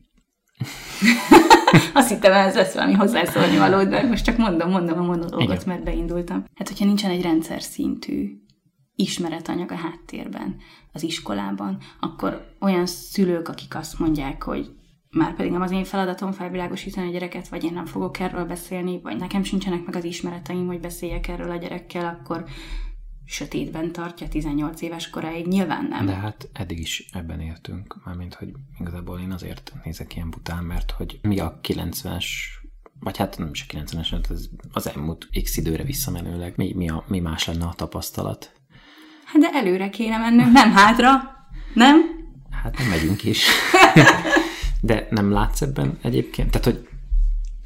(laughs) Azt hittem, ez lesz valami hozzászólni való, de most csak mondom, mondom a monológot, mert beindultam. Hát, hogyha nincsen egy rendszer szintű ismeretanyag a háttérben, az iskolában, akkor olyan szülők, akik azt mondják, hogy már pedig nem az én feladatom felvilágosítani a gyereket, vagy én nem fogok erről beszélni, vagy nekem sincsenek meg az ismereteim, hogy beszéljek erről a gyerekkel, akkor sötétben tartja 18 éves koráig, nyilván nem. De hát eddig is ebben éltünk, mármint, hogy igazából én azért nézek ilyen bután, mert hogy mi a 90-es vagy hát nem is a 90-es, az, az elmúlt x időre visszamenőleg, mi, mi, a, mi más lenne a tapasztalat? Hát de előre kéne mennünk, nem hátra, nem? Hát nem megyünk is. (laughs) De nem látsz ebben egyébként? Tehát, hogy...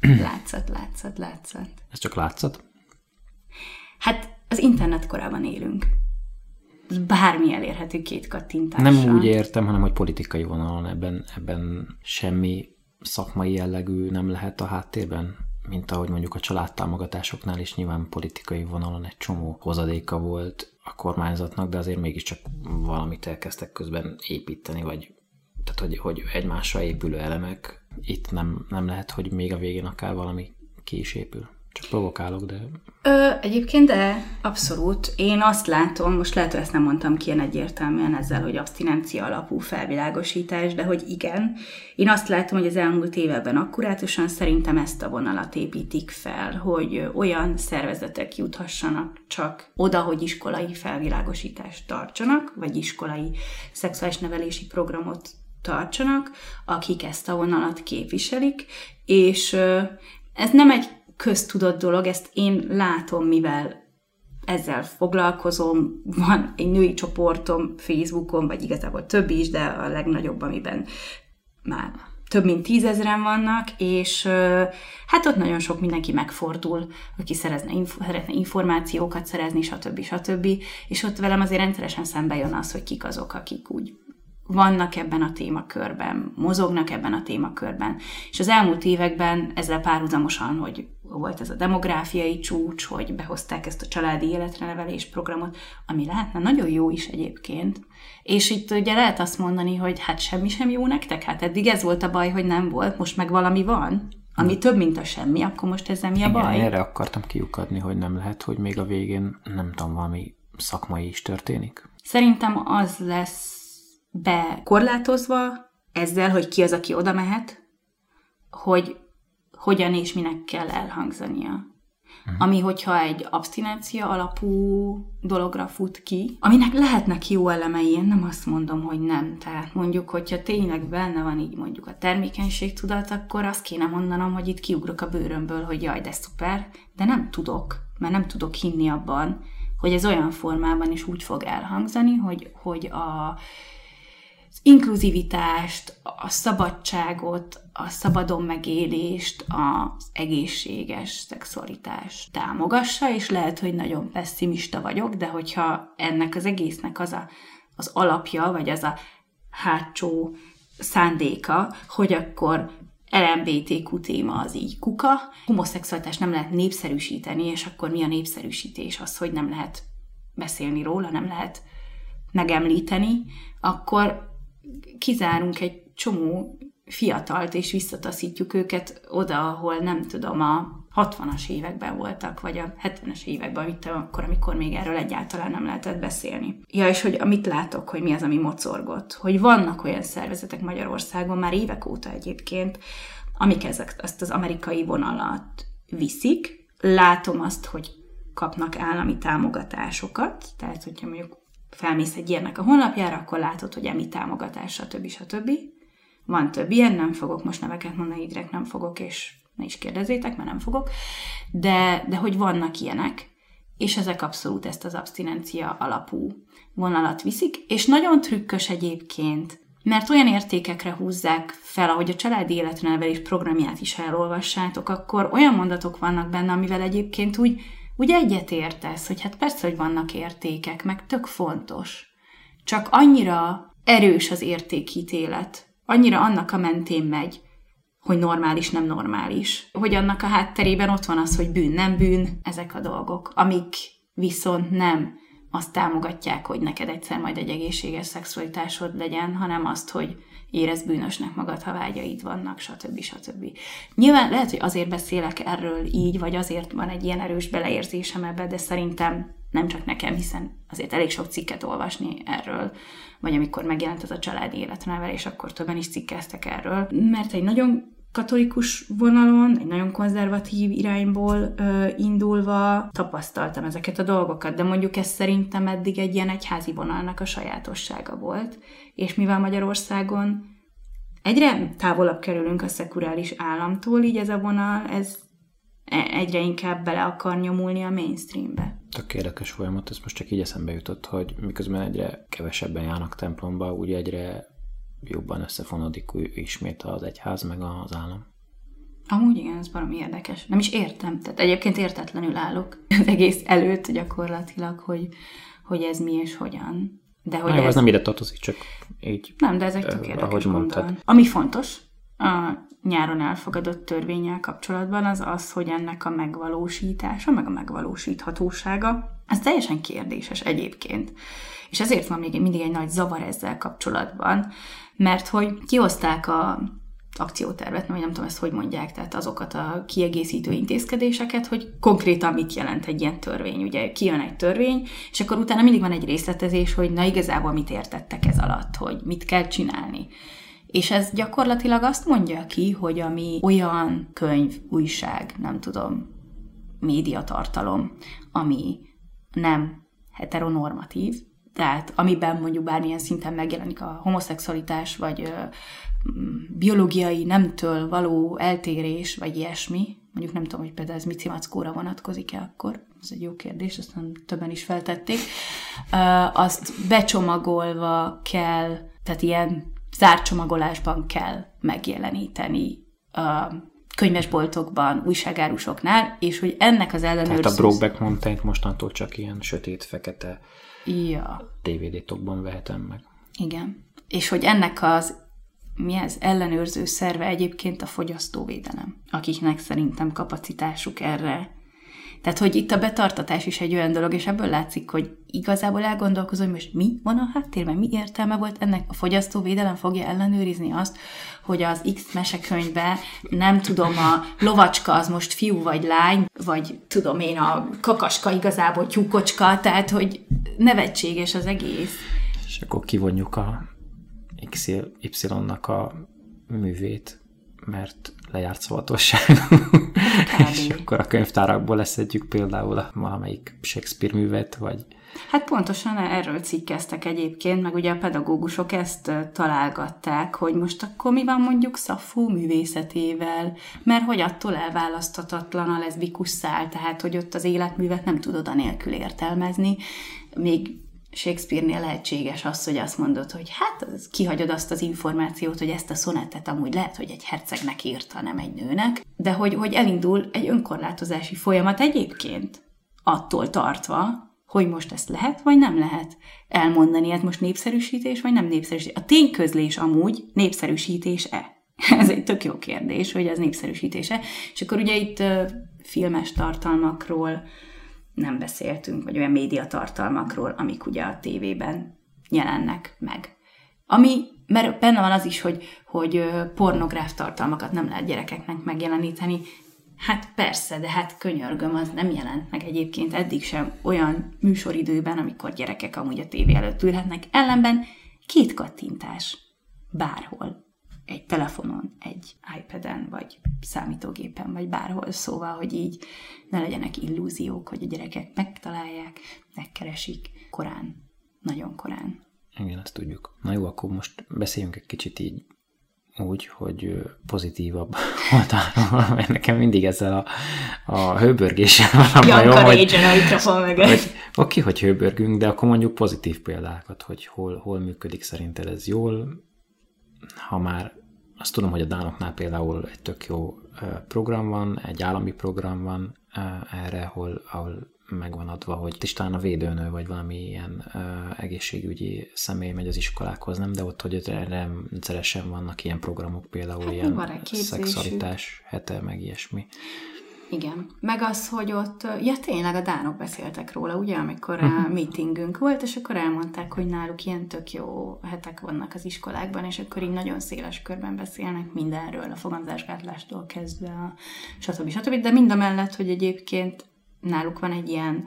(clears throat) Látszat, látszat, látszat. Ez csak látszat? Hát az internet korában élünk. Bármi elérhető két kattintással. Nem úgy értem, hanem hogy politikai vonalon ebben, ebben semmi szakmai jellegű nem lehet a háttérben, mint ahogy mondjuk a családtámogatásoknál is nyilván politikai vonalon egy csomó hozadéka volt a kormányzatnak, de azért mégiscsak valamit elkezdtek közben építeni, vagy tehát hogy, hogy egymásra épülő elemek, itt nem, nem lehet, hogy még a végén akár valami ki is épül. Csak provokálok, de... Ö, egyébként de, abszolút. Én azt látom, most lehet, hogy ezt nem mondtam ki ilyen egyértelműen ezzel, hogy abstinencia alapú felvilágosítás, de hogy igen. Én azt látom, hogy az elmúlt években akkurátusan szerintem ezt a vonalat építik fel, hogy olyan szervezetek juthassanak csak oda, hogy iskolai felvilágosítást tartsanak, vagy iskolai szexuális nevelési programot tartsanak, akik ezt a vonalat képviselik, és ez nem egy köztudott dolog, ezt én látom, mivel ezzel foglalkozom, van egy női csoportom Facebookon, vagy igazából több is, de a legnagyobb, amiben már több mint tízezren vannak, és hát ott nagyon sok mindenki megfordul, aki szerezne, inf- szeretne információkat szerezni, stb. stb. És ott velem azért rendszeresen szembe jön az, hogy kik azok, akik úgy vannak ebben a témakörben, mozognak ebben a témakörben. És az elmúlt években ezzel párhuzamosan, hogy volt ez a demográfiai csúcs, hogy behozták ezt a családi életre nevelés programot, ami lehetne nagyon jó is egyébként. És itt ugye lehet azt mondani, hogy hát semmi sem jó nektek, hát eddig ez volt a baj, hogy nem volt, most meg valami van, ami több, mint a semmi, akkor most ezzel mi a Igen, baj? erre akartam kiukadni, hogy nem lehet, hogy még a végén, nem tudom, valami szakmai is történik. Szerintem az lesz bekorlátozva ezzel, hogy ki az, aki oda mehet, hogy hogyan és minek kell elhangzania. Uh-huh. Ami, hogyha egy abstinencia alapú dologra fut ki, aminek lehetnek jó elemei, én nem azt mondom, hogy nem. Tehát mondjuk, hogyha tényleg benne van így mondjuk a termékenység tudat, akkor azt kéne mondanom, hogy itt kiugrok a bőrömből, hogy jaj, de szuper, de nem tudok, mert nem tudok hinni abban, hogy ez olyan formában is úgy fog elhangzani, hogy, hogy a, az inkluzivitást, a szabadságot, a szabadon megélést, az egészséges szexualitást támogassa, és lehet, hogy nagyon pessimista vagyok, de hogyha ennek az egésznek az a, az alapja, vagy az a hátsó szándéka, hogy akkor LMBTQ téma az így kuka, homoszexualitást nem lehet népszerűsíteni, és akkor mi a népszerűsítés? Az, hogy nem lehet beszélni róla, nem lehet megemlíteni, akkor kizárunk egy csomó fiatalt, és visszataszítjuk őket oda, ahol nem tudom, a 60-as években voltak, vagy a 70-es években, mit akkor, amikor még erről egyáltalán nem lehetett beszélni. Ja, és hogy amit látok, hogy mi az, ami mocorgott, hogy vannak olyan szervezetek Magyarországon már évek óta egyébként, amik ezek, ezt az amerikai vonalat viszik. Látom azt, hogy kapnak állami támogatásokat, tehát hogyha mondjuk felmész egy ilyennek a honlapjára, akkor látod, hogy emi támogatás, stb. stb. Van több ilyen, nem fogok most neveket mondani, direkt nem fogok, és ne is kérdezzétek, mert nem fogok, de, de hogy vannak ilyenek, és ezek abszolút ezt az abstinencia alapú vonalat viszik, és nagyon trükkös egyébként, mert olyan értékekre húzzák fel, ahogy a családi életnevelés programját is elolvassátok, akkor olyan mondatok vannak benne, amivel egyébként úgy, úgy egyetértesz, hogy hát persze, hogy vannak értékek, meg tök fontos. Csak annyira erős az értékítélet, annyira annak a mentén megy, hogy normális, nem normális. Hogy annak a hátterében ott van az, hogy bűn, nem bűn, ezek a dolgok, amik viszont nem azt támogatják, hogy neked egyszer majd egy egészséges szexualitásod legyen, hanem azt, hogy érez bűnösnek magad, ha vágyaid vannak, stb. stb. Nyilván lehet, hogy azért beszélek erről így, vagy azért van egy ilyen erős beleérzésem ebbe, de szerintem nem csak nekem, hiszen azért elég sok cikket olvasni erről, vagy amikor megjelent ez a családi életnevelés, akkor többen is cikkeztek erről, mert egy nagyon katolikus vonalon, egy nagyon konzervatív irányból ö, indulva tapasztaltam ezeket a dolgokat, de mondjuk ez szerintem eddig egy ilyen egyházi vonalnak a sajátossága volt, és mivel Magyarországon egyre távolabb kerülünk a szekurális államtól, így ez a vonal, ez e, egyre inkább bele akar nyomulni a mainstreambe. Tök érdekes folyamat, ez most csak így eszembe jutott, hogy miközben egyre kevesebben járnak templomba, úgy egyre jobban összefonodik ismét az egyház meg az állam. Amúgy igen, ez valami érdekes. Nem is értem. Tehát egyébként értetlenül állok (laughs) az egész előtt gyakorlatilag, hogy, hogy ez mi és hogyan. De hogy Na, ez... ez nem ide tartozik, csak így. Nem, de ez egy tök érdekes mondtad. Ami fontos, a nyáron elfogadott törvényel kapcsolatban az az, hogy ennek a megvalósítása, meg a megvalósíthatósága, ez teljesen kérdéses egyébként. És ezért van még mindig egy nagy zavar ezzel kapcsolatban, mert hogy kihozták a akciótervet, vagy nem tudom ezt hogy mondják, tehát azokat a kiegészítő intézkedéseket, hogy konkrétan mit jelent egy ilyen törvény. Ugye kijön egy törvény, és akkor utána mindig van egy részletezés, hogy na igazából mit értettek ez alatt, hogy mit kell csinálni. És ez gyakorlatilag azt mondja ki, hogy ami olyan könyv, újság, nem tudom, médiatartalom, ami nem heteronormatív, tehát amiben mondjuk bármilyen szinten megjelenik a homoszexualitás, vagy ö, biológiai nemtől való eltérés, vagy ilyesmi, mondjuk nem tudom, hogy például ez Mici Mackóra vonatkozik-e akkor, ez egy jó kérdés, aztán többen is feltették, ö, azt becsomagolva kell, tehát ilyen zárcsomagolásban kell megjeleníteni a könyvesboltokban, újságárusoknál, és hogy ennek az ellenőrzés... Tehát a Brokeback mountain mostantól csak ilyen sötét-fekete ja. DVD-tokban vehetem meg. Igen. És hogy ennek az mi ez ellenőrző szerve egyébként a fogyasztóvédelem, akiknek szerintem kapacitásuk erre tehát, hogy itt a betartatás is egy olyan dolog, és ebből látszik, hogy igazából elgondolkozom, hogy most mi van a háttérben, mi értelme volt ennek a fogyasztóvédelem fogja ellenőrizni azt, hogy az X mesekönyvbe nem tudom, a lovacska az most fiú vagy lány, vagy tudom én, a kakaska igazából tyúkocska, tehát, hogy nevetséges az egész. És akkor kivonjuk a XY-nak a művét, mert lejárt szavatosság. (laughs) és akkor a könyvtárakból leszedjük például a valamelyik Shakespeare művet, vagy... Hát pontosan erről cikkeztek egyébként, meg ugye a pedagógusok ezt találgatták, hogy most akkor mi van mondjuk Szafó művészetével, mert hogy attól elválaszthatatlan a leszbikus szál, tehát hogy ott az életművet nem tudod anélkül értelmezni, még Shakespeare-nél lehetséges az, hogy azt mondod, hogy hát az, kihagyod azt az információt, hogy ezt a szonettet amúgy lehet, hogy egy hercegnek írta, nem egy nőnek, de hogy, hogy elindul egy önkorlátozási folyamat egyébként attól tartva, hogy most ezt lehet, vagy nem lehet elmondani, hát most népszerűsítés, vagy nem népszerűsítés. A tényközlés amúgy népszerűsítés-e? (laughs) Ez egy tök jó kérdés, hogy ez népszerűsítése. És akkor ugye itt filmes tartalmakról, nem beszéltünk, vagy olyan médiatartalmakról, amik ugye a tévében jelennek meg. Ami, mert benne van az is, hogy, hogy pornográf tartalmakat nem lehet gyerekeknek megjeleníteni. Hát persze, de hát könyörgöm, az nem jelent meg egyébként eddig sem olyan műsoridőben, amikor gyerekek amúgy a tévé előtt ülhetnek. Ellenben két kattintás bárhol egy telefonon, egy iPad-en, vagy számítógépen, vagy bárhol, szóval, hogy így ne legyenek illúziók, hogy a gyerekek megtalálják, megkeresik korán, nagyon korán. Igen, ezt tudjuk. Na jó, akkor most beszéljünk egy kicsit így úgy, hogy pozitívabb (laughs) oldalról, mert nekem mindig ezzel a, a hőbörgéssel van a bajom, hogy, mögött. Hogy, oké, hogy hőbörgünk, de akkor mondjuk pozitív példákat, hogy hol, hol működik szerinted ez jól, ha már azt tudom, hogy a Dánoknál például egy tök jó program van, egy állami program van erre, ahol, ahol megvan adva, hogy is talán a védőnő, vagy valami ilyen egészségügyi személy megy az iskolákhoz, nem? De ott, hogy rendszeresen vannak ilyen programok, például hát, ilyen szexualitás hete, meg ilyesmi. Igen. Meg az, hogy ott, ja tényleg a dánok beszéltek róla, ugye, amikor a mhm. meetingünk volt, és akkor elmondták, hogy náluk ilyen tök jó hetek vannak az iskolákban, és akkor így nagyon széles körben beszélnek mindenről, a fogamzásgátlástól kezdve, a stb. stb. De mind a mellett, hogy egyébként náluk van egy ilyen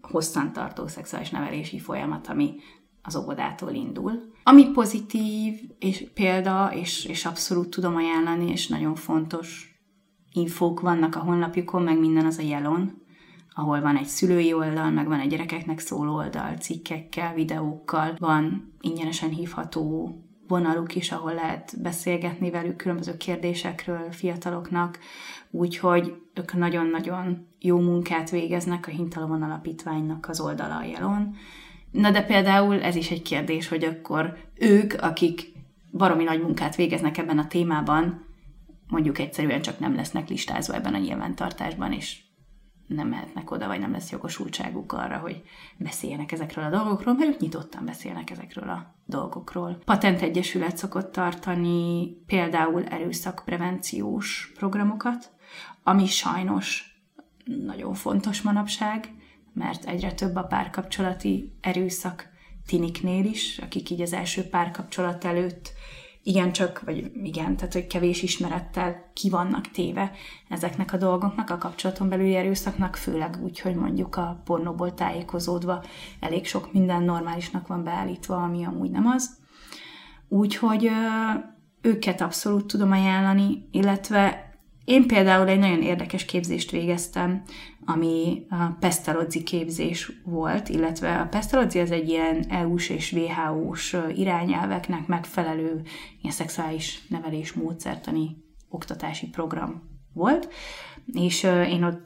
hosszantartó szexuális nevelési folyamat, ami az óvodától indul. Ami pozitív, és példa, és, és abszolút tudom ajánlani, és nagyon fontos infók vannak a honlapjukon, meg minden az a jelon, ahol van egy szülői oldal, meg van egy gyerekeknek szóló oldal, cikkekkel, videókkal, van ingyenesen hívható vonaluk is, ahol lehet beszélgetni velük különböző kérdésekről fiataloknak, úgyhogy ők nagyon-nagyon jó munkát végeznek a Hintalovon Alapítványnak az oldala a jelon. Na de például ez is egy kérdés, hogy akkor ők, akik baromi nagy munkát végeznek ebben a témában, mondjuk egyszerűen csak nem lesznek listázva ebben a nyilvántartásban, és nem mehetnek oda, vagy nem lesz jogosultságuk arra, hogy beszéljenek ezekről a dolgokról, mert ők nyitottan beszélnek ezekről a dolgokról. Patent Egyesület szokott tartani például erőszakprevenciós programokat, ami sajnos nagyon fontos manapság, mert egyre több a párkapcsolati erőszak tiniknél is, akik így az első párkapcsolat előtt igen csak, vagy igen, tehát hogy kevés ismerettel ki vannak téve ezeknek a dolgoknak, a kapcsolaton belüli erőszaknak, főleg úgy, hogy mondjuk a pornóból tájékozódva elég sok minden normálisnak van beállítva, ami amúgy nem az. Úgyhogy őket abszolút tudom ajánlani, illetve én például egy nagyon érdekes képzést végeztem, ami a Pestalozzi képzés volt, illetve a Pestalozzi az egy ilyen EU-s és WHO-s irányelveknek megfelelő ilyen szexuális nevelés módszertani oktatási program volt, és én ott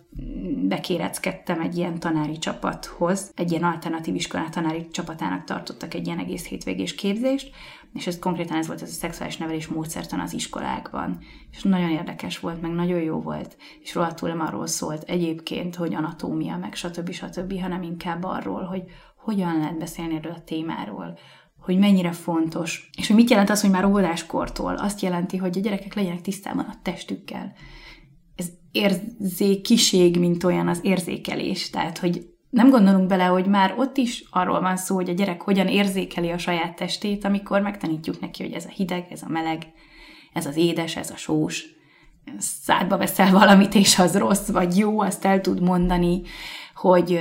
bekéreckedtem egy ilyen tanári csapathoz, egy ilyen alternatív iskolát tanári csapatának tartottak egy ilyen egész hétvégés képzést, és ez konkrétan ez volt ez a szexuális nevelés módszertan az iskolákban. És nagyon érdekes volt, meg nagyon jó volt, és rohadtul nem arról szólt egyébként, hogy anatómia, meg stb. stb., hanem inkább arról, hogy hogyan lehet beszélni erről a témáról, hogy mennyire fontos, és hogy mit jelent az, hogy már óvodáskortól. Azt jelenti, hogy a gyerekek legyenek tisztában a testükkel. Ez érzékiség, mint olyan az érzékelés. Tehát, hogy nem gondolunk bele, hogy már ott is arról van szó, hogy a gyerek hogyan érzékeli a saját testét, amikor megtanítjuk neki, hogy ez a hideg, ez a meleg, ez az édes, ez a sós. Szádba veszel valamit, és az rossz vagy jó, azt el tud mondani, hogy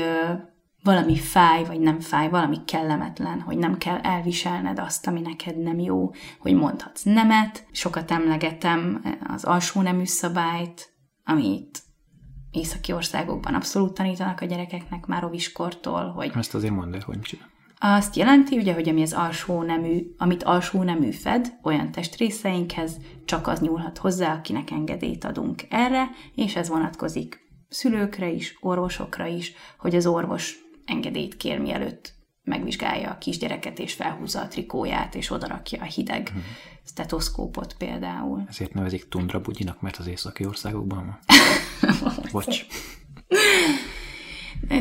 valami fáj, vagy nem fáj, valami kellemetlen, hogy nem kell elviselned azt, ami neked nem jó, hogy mondhatsz nemet. Sokat emlegetem az alsó nemű szabályt, amit északi országokban abszolút tanítanak a gyerekeknek már oviskortól, hogy... Ezt azért mondd el, hogy micsoda. Azt jelenti, ugye, hogy ami az alsó nemű, amit alsó nemű fed, olyan testrészeinkhez, csak az nyúlhat hozzá, akinek engedélyt adunk erre, és ez vonatkozik szülőkre is, orvosokra is, hogy az orvos engedélyt kér, mielőtt megvizsgálja a kisgyereket, és felhúzza a trikóját, és odarakja a hideg uh-huh. Stetoszkópot például. Ezért nevezik tundra bugyinak, mert az északi országokban van. (laughs) Bocs.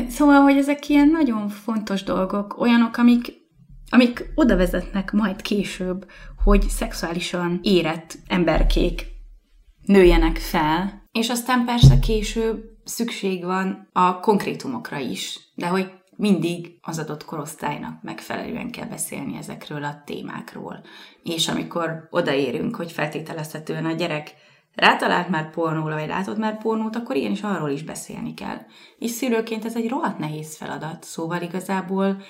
Szóval, hogy ezek ilyen nagyon fontos dolgok, olyanok, amik, amik oda vezetnek majd később, hogy szexuálisan érett emberkék nőjenek fel, és aztán persze később szükség van a konkrétumokra is, de hogy mindig az adott korosztálynak megfelelően kell beszélni ezekről a témákról. És amikor odaérünk, hogy feltételezhetően a gyerek rátalált már pornóra, vagy látott már pornót, akkor igenis arról is beszélni kell. És szülőként ez egy rohadt nehéz feladat, szóval igazából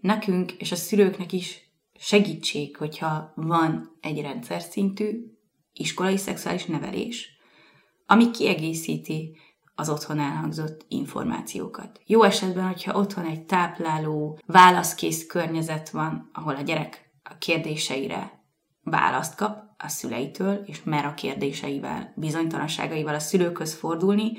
nekünk és a szülőknek is segítség, hogyha van egy rendszer szintű iskolai szexuális nevelés, ami kiegészíti az otthon elhangzott információkat. Jó esetben, hogyha otthon egy tápláló, válaszkész környezet van, ahol a gyerek a kérdéseire választ kap a szüleitől, és mer a kérdéseivel, bizonytalanságaival a szülőkhöz fordulni,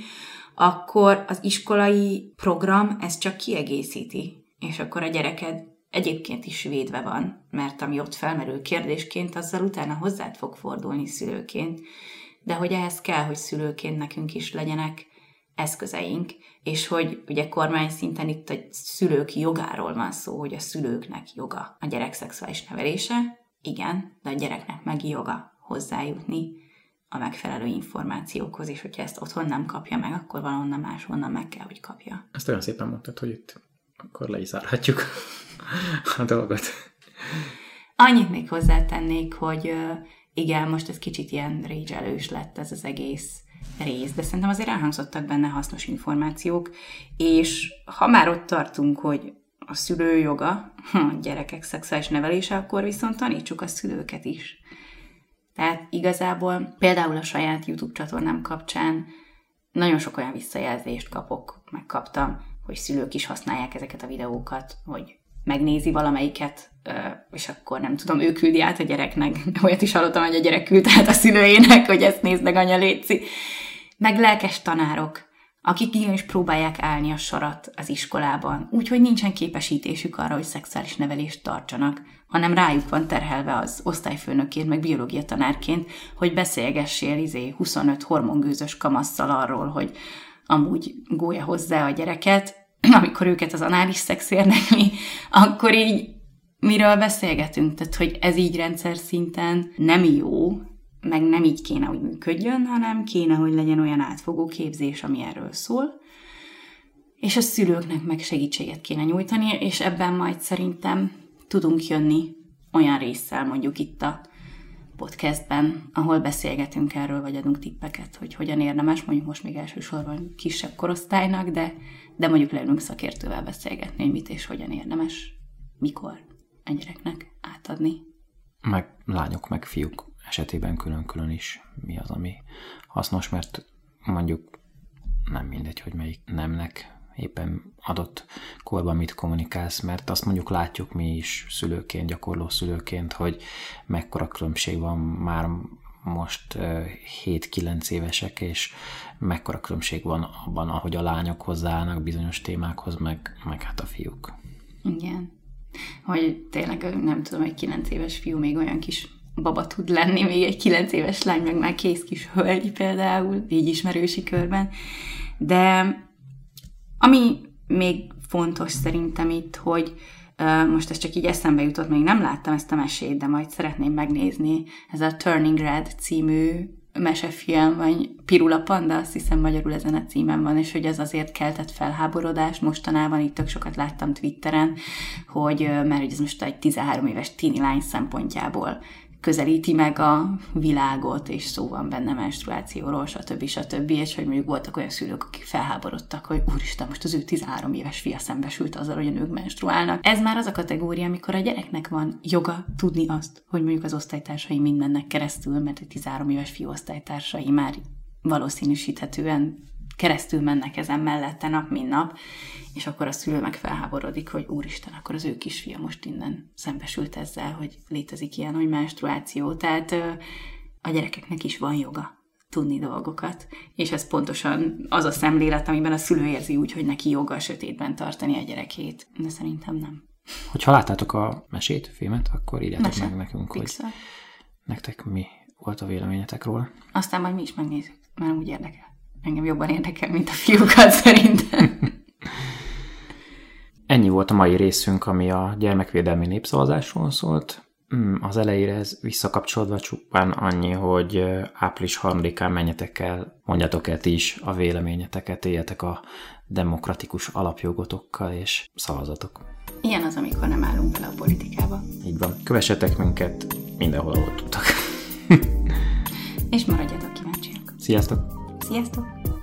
akkor az iskolai program ezt csak kiegészíti, és akkor a gyereked egyébként is védve van, mert ami ott felmerül kérdésként, azzal utána hozzád fog fordulni szülőként, de hogy ehhez kell, hogy szülőként nekünk is legyenek eszközeink, és hogy ugye kormány szinten itt a szülők jogáról van szó, hogy a szülőknek joga a gyerek szexuális nevelése, igen, de a gyereknek meg joga hozzájutni a megfelelő információkhoz, és hogyha ezt otthon nem kapja meg, akkor valahonnan máshonnan meg kell, hogy kapja. Ezt olyan szépen mondtad, hogy itt akkor le is zárhatjuk (laughs) a dolgot. Annyit még hozzátennék, hogy igen, most ez kicsit ilyen régyelős lett ez az egész rész, de szerintem azért elhangzottak benne hasznos információk, és ha már ott tartunk, hogy a szülő joga, (laughs) a gyerekek szexuális nevelése, akkor viszont tanítsuk a szülőket is. Tehát igazából például a saját YouTube csatornám kapcsán nagyon sok olyan visszajelzést kapok, megkaptam, hogy szülők is használják ezeket a videókat, hogy megnézi valamelyiket, és akkor nem tudom, ő küldi át a gyereknek. (laughs) Olyat is hallottam, hogy a gyerek küldte át a szülőjének, hogy ezt nézd meg, anya léci meg lelkes tanárok, akik is próbálják állni a sarat az iskolában, úgyhogy nincsen képesítésük arra, hogy szexuális nevelést tartsanak, hanem rájuk van terhelve az osztályfőnöként, meg biológia tanárként, hogy beszélgessél izé 25 hormongőzös kamasszal arról, hogy amúgy gólya hozzá a gyereket, (clears throat) amikor őket az anális szex érdekli, akkor így miről beszélgetünk? Tehát, hogy ez így rendszer szinten nem jó, meg nem így kéne, hogy működjön, hanem kéne, hogy legyen olyan átfogó képzés, ami erről szól, és a szülőknek meg segítséget kéne nyújtani, és ebben majd szerintem tudunk jönni olyan résszel, mondjuk itt a podcastben, ahol beszélgetünk erről, vagy adunk tippeket, hogy hogyan érdemes, mondjuk most még elsősorban kisebb korosztálynak, de, de mondjuk leülünk szakértővel beszélgetni, hogy mit és hogyan érdemes, mikor egy gyereknek átadni. Meg lányok, meg fiúk esetében külön-külön is mi az, ami hasznos, mert mondjuk nem mindegy, hogy melyik nemnek éppen adott korban mit kommunikálsz, mert azt mondjuk látjuk mi is szülőként, gyakorló szülőként, hogy mekkora különbség van már most 7-9 évesek, és mekkora különbség van abban, ahogy a lányok hozzáállnak bizonyos témákhoz, meg, meg hát a fiúk. Igen. Hogy tényleg nem tudom, egy 9 éves fiú még olyan kis baba tud lenni, még egy kilenc éves lány, meg már kész kis hölgy például, így ismerősi körben. De ami még fontos szerintem itt, hogy most ez csak így eszembe jutott, még nem láttam ezt a mesét, de majd szeretném megnézni. Ez a Turning Red című mesefilm, vagy Pirula Panda, azt hiszem magyarul ezen a címen van, és hogy ez azért keltett felháborodást mostanában, itt tök sokat láttam Twitteren, hogy mert ez most egy 13 éves tini lány szempontjából közelíti meg a világot, és szó van benne menstruációról, stb. stb. És hogy mondjuk voltak olyan szülők, akik felháborodtak, hogy úristen, most az ő 13 éves fia szembesült azzal, hogy a nők menstruálnak. Ez már az a kategória, amikor a gyereknek van joga tudni azt, hogy mondjuk az osztálytársai mind mennek keresztül, mert egy 13 éves fiú osztálytársai már valószínűsíthetően keresztül mennek ezen mellette nap, mint nap, és akkor a szülő meg felháborodik, hogy úristen, akkor az ő kisfia most innen szembesült ezzel, hogy létezik ilyen, hogy menstruáció. Tehát a gyerekeknek is van joga tudni dolgokat, és ez pontosan az a szemlélet, amiben a szülő érzi úgy, hogy neki joga a sötétben tartani a gyerekét. De szerintem nem. Hogyha láttátok a mesét, filmet, akkor írjátok Mese. meg nekünk, Pixar. hogy nektek mi volt a véleményetek róla. Aztán majd mi is megnézzük, mert úgy érdekel. Engem jobban érdekel, mint a fiúkat szerintem. (laughs) Ennyi volt a mai részünk, ami a gyermekvédelmi népszavazásról szólt. Hmm, az elejére ez visszakapcsolódva csupán annyi, hogy április 3-án menjetek el, mondjatok el ti is a véleményeteket, éljetek a demokratikus alapjogotokkal, és szavazatok. Ilyen az, amikor nem állunk bele a politikába. Így van. Kövessetek minket mindenhol, ahol tudtak. és maradjatok kíváncsiak. Sziasztok! Sziasztok!